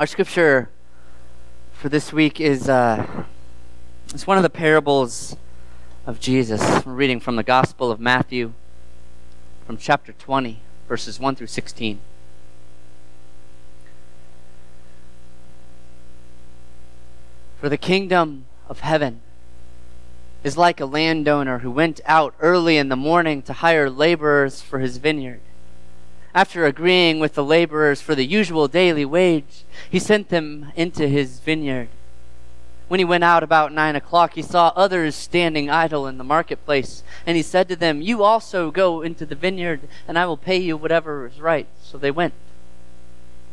Our scripture for this week is uh, it's one of the parables of Jesus. We're reading from the Gospel of Matthew, from chapter 20, verses 1 through 16. For the kingdom of heaven is like a landowner who went out early in the morning to hire laborers for his vineyard. After agreeing with the laborers for the usual daily wage, he sent them into his vineyard. When he went out about nine o'clock, he saw others standing idle in the marketplace, and he said to them, You also go into the vineyard, and I will pay you whatever is right. So they went.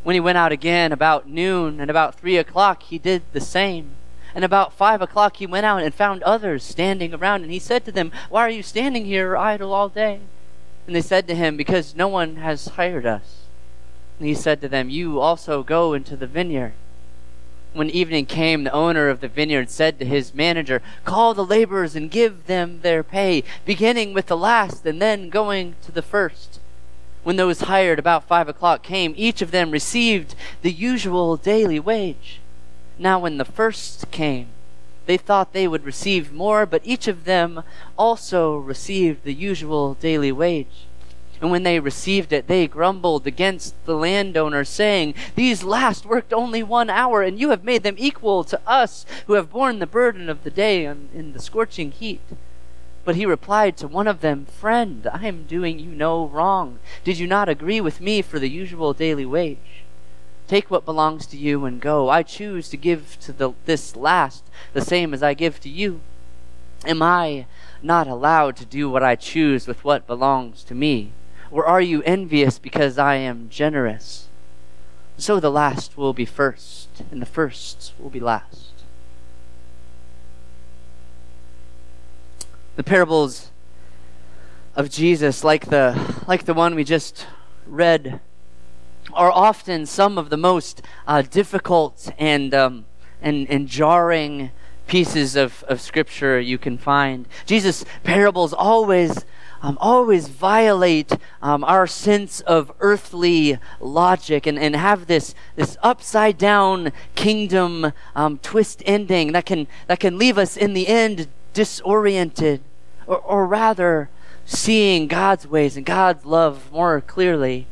When he went out again about noon and about three o'clock, he did the same. And about five o'clock, he went out and found others standing around, and he said to them, Why are you standing here idle all day? And they said to him, Because no one has hired us. And he said to them, You also go into the vineyard. When evening came, the owner of the vineyard said to his manager, Call the laborers and give them their pay, beginning with the last and then going to the first. When those hired about five o'clock came, each of them received the usual daily wage. Now, when the first came, they thought they would receive more, but each of them also received the usual daily wage. And when they received it, they grumbled against the landowner, saying, These last worked only one hour, and you have made them equal to us who have borne the burden of the day in the scorching heat. But he replied to one of them, Friend, I am doing you no wrong. Did you not agree with me for the usual daily wage? Take what belongs to you and go. I choose to give to the, this last the same as I give to you. Am I not allowed to do what I choose with what belongs to me? Or are you envious because I am generous? So the last will be first, and the first will be last. The parables of Jesus, like the, like the one we just read are often some of the most uh, difficult and, um, and, and jarring pieces of, of scripture you can find. Jesus' parables always um, always violate um, our sense of earthly logic and, and have this, this upside down kingdom um, twist ending that can, that can leave us in the end disoriented, or, or rather, seeing God's ways and God's love more clearly.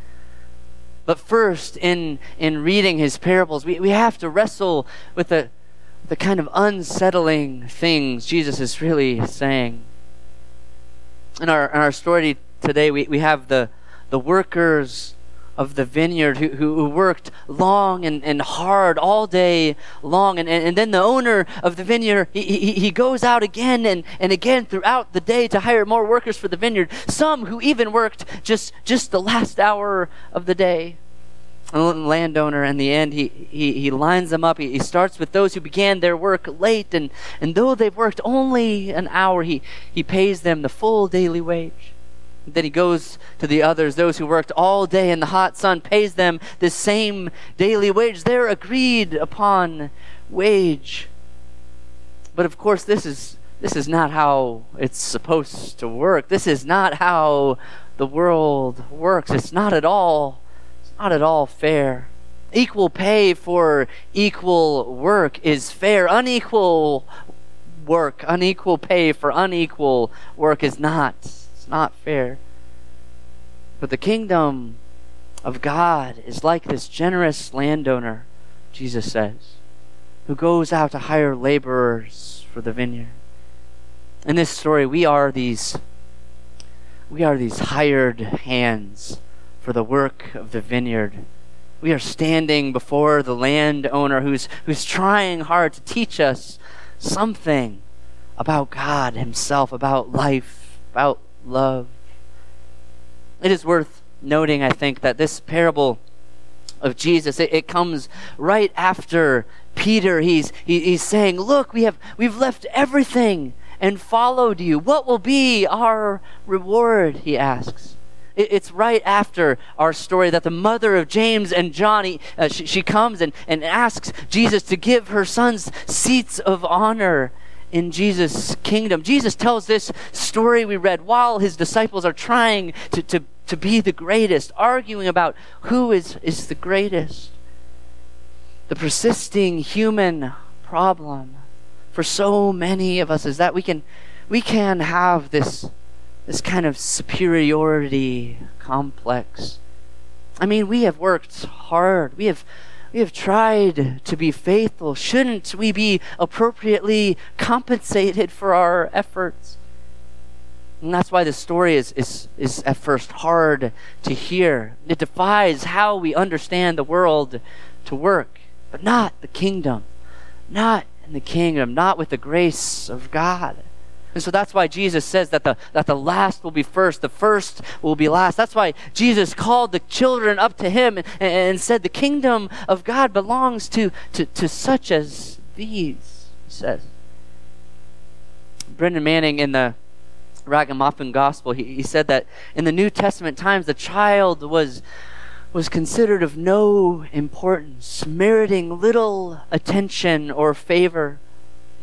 But first, in, in reading his parables, we, we have to wrestle with the, the kind of unsettling things Jesus is really saying. In our, in our story today, we, we have the, the workers of the vineyard who, who worked long and, and hard all day long. And, and, and then the owner of the vineyard, he, he, he goes out again and, and again throughout the day to hire more workers for the vineyard, some who even worked just, just the last hour of the day. The landowner, in the end, he, he, he lines them up. He, he starts with those who began their work late, and, and though they've worked only an hour, he, he pays them the full daily wage. Then he goes to the others, those who worked all day in the hot sun, pays them the same daily wage. They're agreed upon wage. But of course, this is this is not how it's supposed to work. This is not how the world works. It's not at all it's not at all fair. Equal pay for equal work is fair. Unequal work, unequal pay for unequal work is not. Not fair. But the kingdom of God is like this generous landowner, Jesus says, who goes out to hire laborers for the vineyard. In this story, we are these we are these hired hands for the work of the vineyard. We are standing before the landowner who's who's trying hard to teach us something about God himself, about life, about love. It is worth noting, I think, that this parable of Jesus, it, it comes right after Peter. He's, he, he's saying, Look, we have, we've left everything and followed you. What will be our reward? He asks. It, it's right after our story that the mother of James and John, uh, she, she comes and, and asks Jesus to give her sons seats of honor in Jesus' kingdom. Jesus tells this story we read while his disciples are trying to, to, to be the greatest, arguing about who is, is the greatest. the persisting human problem for so many of us is that we can we can have this this kind of superiority complex. I mean, we have worked hard. We have we have tried to be faithful. Shouldn't we be appropriately compensated for our efforts? And that's why the story is, is, is at first hard to hear. It defies how we understand the world to work, but not the kingdom. Not in the kingdom, not with the grace of God. And so that's why Jesus says that the, that the last will be first, the first will be last. That's why Jesus called the children up to him and, and said, The kingdom of God belongs to, to, to such as these, he says. Brennan Manning in the Ragamuffin Gospel, he, he said that in the New Testament times, the child was was considered of no importance, meriting little attention or favor.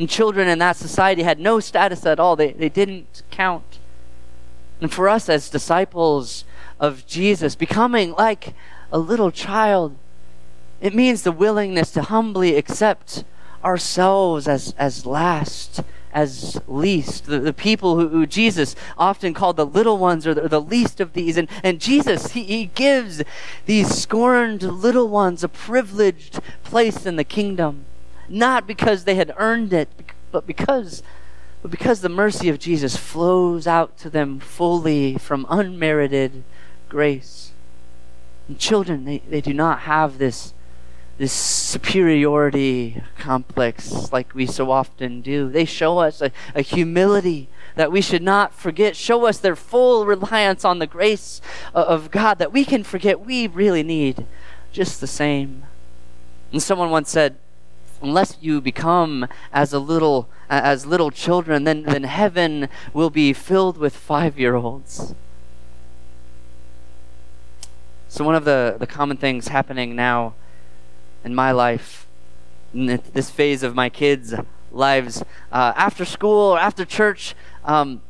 And children in that society had no status at all, they, they didn't count. And for us as disciples of Jesus, becoming like a little child, it means the willingness to humbly accept ourselves as, as last as least. The, the people who, who, Jesus often called the little ones or the, the least of these. And, and Jesus, he, he gives these scorned little ones a privileged place in the kingdom. Not because they had earned it, but because, but because the mercy of Jesus flows out to them fully from unmerited grace. And children, they, they do not have this this superiority complex like we so often do. They show us a, a, humility that we should not forget, show us their full reliance on the grace of God that we can forget we really need just the same. And someone once said, unless you become as a little as little children, then, then heaven will be filled with five year olds. So one of the, the common things happening now in my life, in this phase of my kids' lives, uh, after school or after church, um,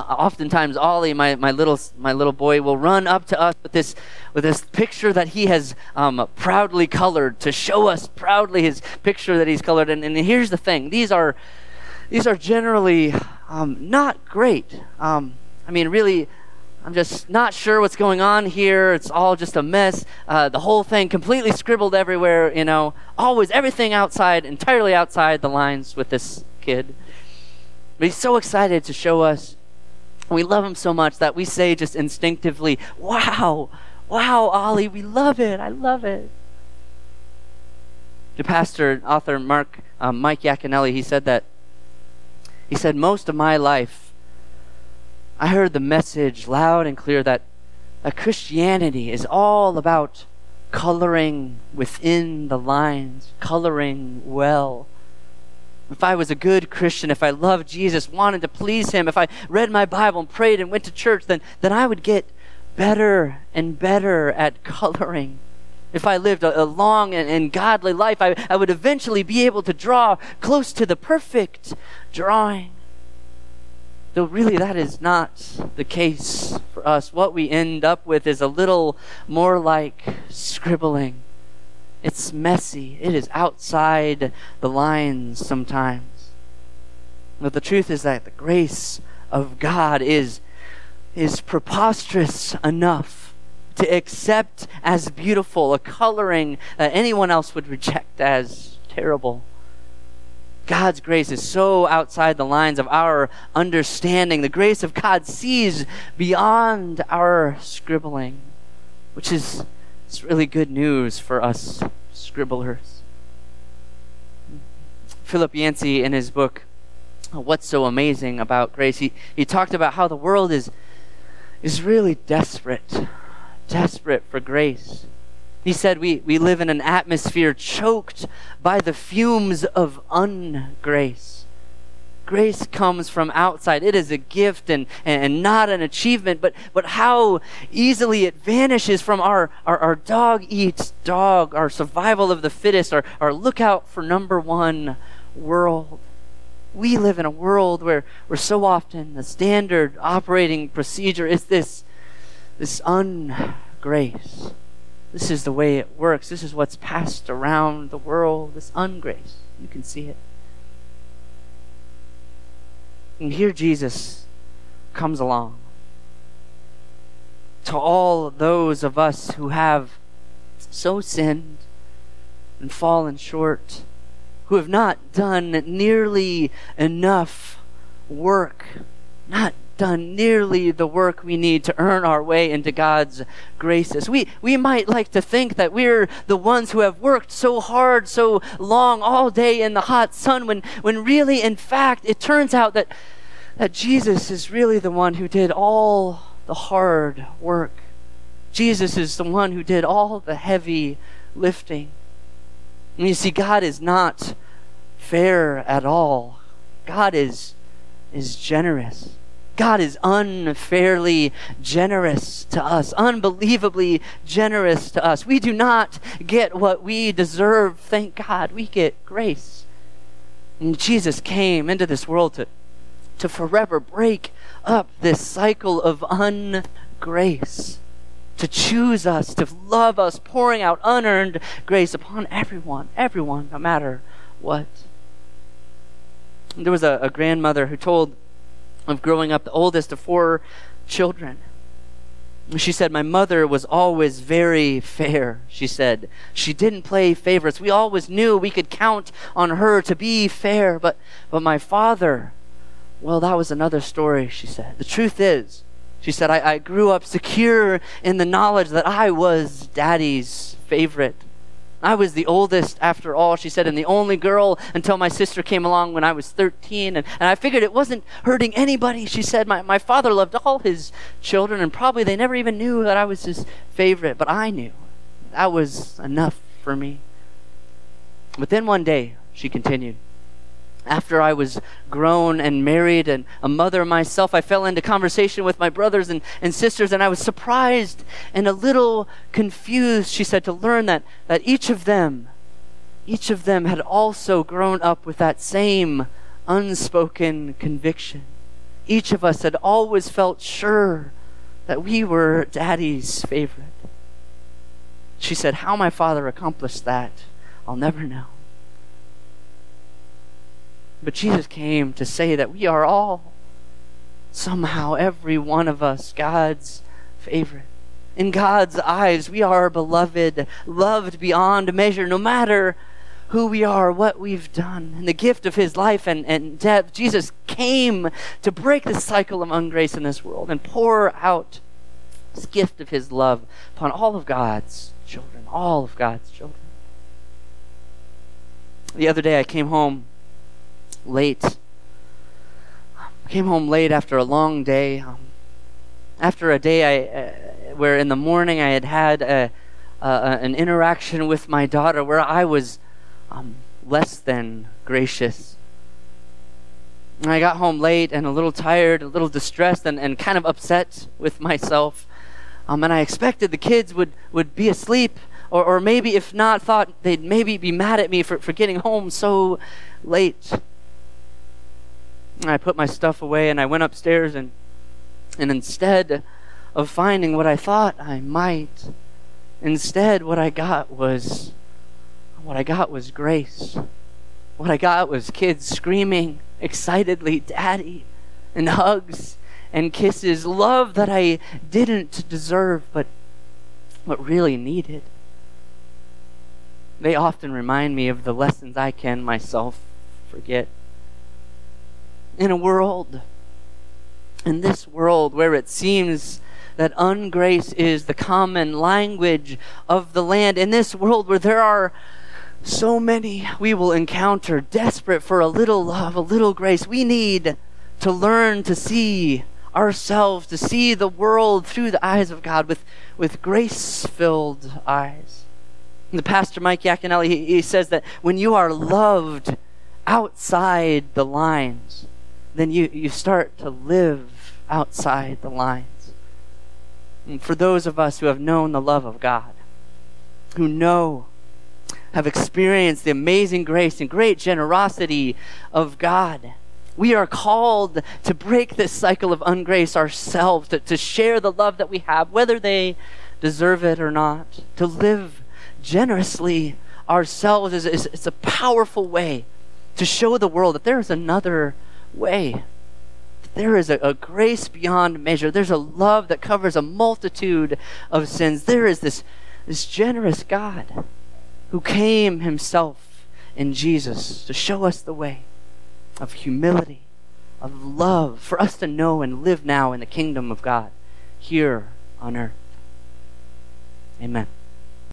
oftentimes Ollie, my, my little my little boy, will run up to us with this with this picture that he has um, proudly colored to show us proudly his picture that he's colored. And, and here's the thing: these are these are generally um, not great. Um, I mean, really, I'm just not sure what's going on here. It's all just a mess. Uh, the whole thing completely scribbled everywhere, you know. Always everything outside, entirely outside the lines with this kid. But he's so excited to show us. We love him so much that we say just instinctively, Wow, wow, Ollie, we love it. I love it. The pastor, author Mark, um, Mike Yaconelli, he said that. He said, Most of my life, I heard the message loud and clear that, that Christianity is all about coloring within the lines, coloring well. If I was a good Christian, if I loved Jesus, wanted to please Him, if I read my Bible and prayed and went to church, then, then I would get better and better at coloring. If I lived a, a long and, and godly life, I, I would eventually be able to draw close to the perfect drawing. Though really that is not the case for us. What we end up with is a little more like scribbling. It's messy. It is outside the lines sometimes. But the truth is that the grace of God is, is preposterous enough to accept as beautiful a coloring that anyone else would reject as terrible. God's grace is so outside the lines of our understanding. The grace of God sees beyond our scribbling, which is it's really good news for us scribblers. Philip Yancey, in his book, What's So Amazing About Grace, he, he talked about how the world is, is really desperate, desperate for grace. He said, we, we live in an atmosphere choked by the fumes of ungrace. Grace comes from outside. It is a gift and, and not an achievement, but, but how easily it vanishes from our, our, our dog eats dog, our survival of the fittest, our, our lookout for number one world. We live in a world where, where so often the standard operating procedure is this, this ungrace. This is the way it works. This is what's passed around the world, this ungrace. You can see it. And here Jesus comes along. To all those of us who have so sinned and fallen short, who have not done nearly enough work, not done nearly the work we need to earn our way into God's graces. We, we might like to think that we're the ones who have worked so hard, so long, all day in the hot sun, when, when really, in fact, it turns out that, that Jesus is really the one who did all the hard work. Jesus is the one who did all the heavy lifting. And you see, God is not fair at all. God is, is generous. God is unfairly generous to us, unbelievably generous to us. We do not get what we deserve, thank God. We get grace. And Jesus came into this world to, to forever break up this cycle of ungrace, to choose us, to love us, pouring out unearned grace upon everyone, everyone, no matter what. There was a, a grandmother who told of growing up the oldest of four children. She said, My mother was always very fair, she said. She didn't play favorites. We always knew we could count on her to be fair, but, but my father, well, that was another story, she said. The truth is, she said, I, I grew up secure in the knowledge that I was daddy's favorite. I was the oldest after all, she said, and the only girl until my sister came along when I was 13. And, and I figured it wasn't hurting anybody. She said, my, my father loved all his children, and probably they never even knew that I was his favorite, but I knew. That was enough for me. But then one day, she continued, after I was grown and married and a mother myself, I fell into conversation with my brothers and, and sisters, and I was surprised and a little confused, she said, to learn that, that each of them, each of them had also grown up with that same unspoken conviction. Each of us had always felt sure that we were daddy's favorite. She said, How my father accomplished that, I'll never know. But Jesus came to say that we are all, somehow, every one of us, God's favorite. In God's eyes, we are beloved, loved beyond measure, no matter who we are, what we've done. And the gift of his life and, and death, Jesus came to break the cycle of ungrace in this world and pour out this gift of his love upon all of God's children, all of God's children. The other day I came home late. I came home late after a long day. Um, after a day I, uh, where in the morning I had had a, uh, an interaction with my daughter where I was um, less than gracious. And I got home late and a little tired, a little distressed, and, and kind of upset with myself. Um, and I expected the kids would, would be asleep, or, or maybe, if not, thought they'd maybe be mad at me for, for getting home so late. I put my stuff away and I went upstairs and and instead of finding what I thought I might, instead what I got was what I got was grace. What I got was kids screaming excitedly, Daddy, and hugs and kisses, love that I didn't deserve, but but really needed. They often remind me of the lessons I can myself forget in a world, in this world where it seems that ungrace is the common language of the land, in this world where there are so many we will encounter desperate for a little love, a little grace, we need to learn to see ourselves, to see the world through the eyes of God with, with grace filled eyes. And the pastor Mike Yaconelli, he, he says that when you are loved outside the lines, then you, you start to live outside the lines. And for those of us who have known the love of God, who know, have experienced the amazing grace and great generosity of God, we are called to break this cycle of ungrace ourselves, to, to share the love that we have, whether they deserve it or not, to live generously ourselves is, is, is a powerful way to show the world that there is another way. There is a, a, grace beyond measure. There's a love that covers a multitude of sins. There is this, this generous God who came himself in Jesus to show us the way of humility, of love, for us to know and live now in the kingdom of God here on earth. Amen.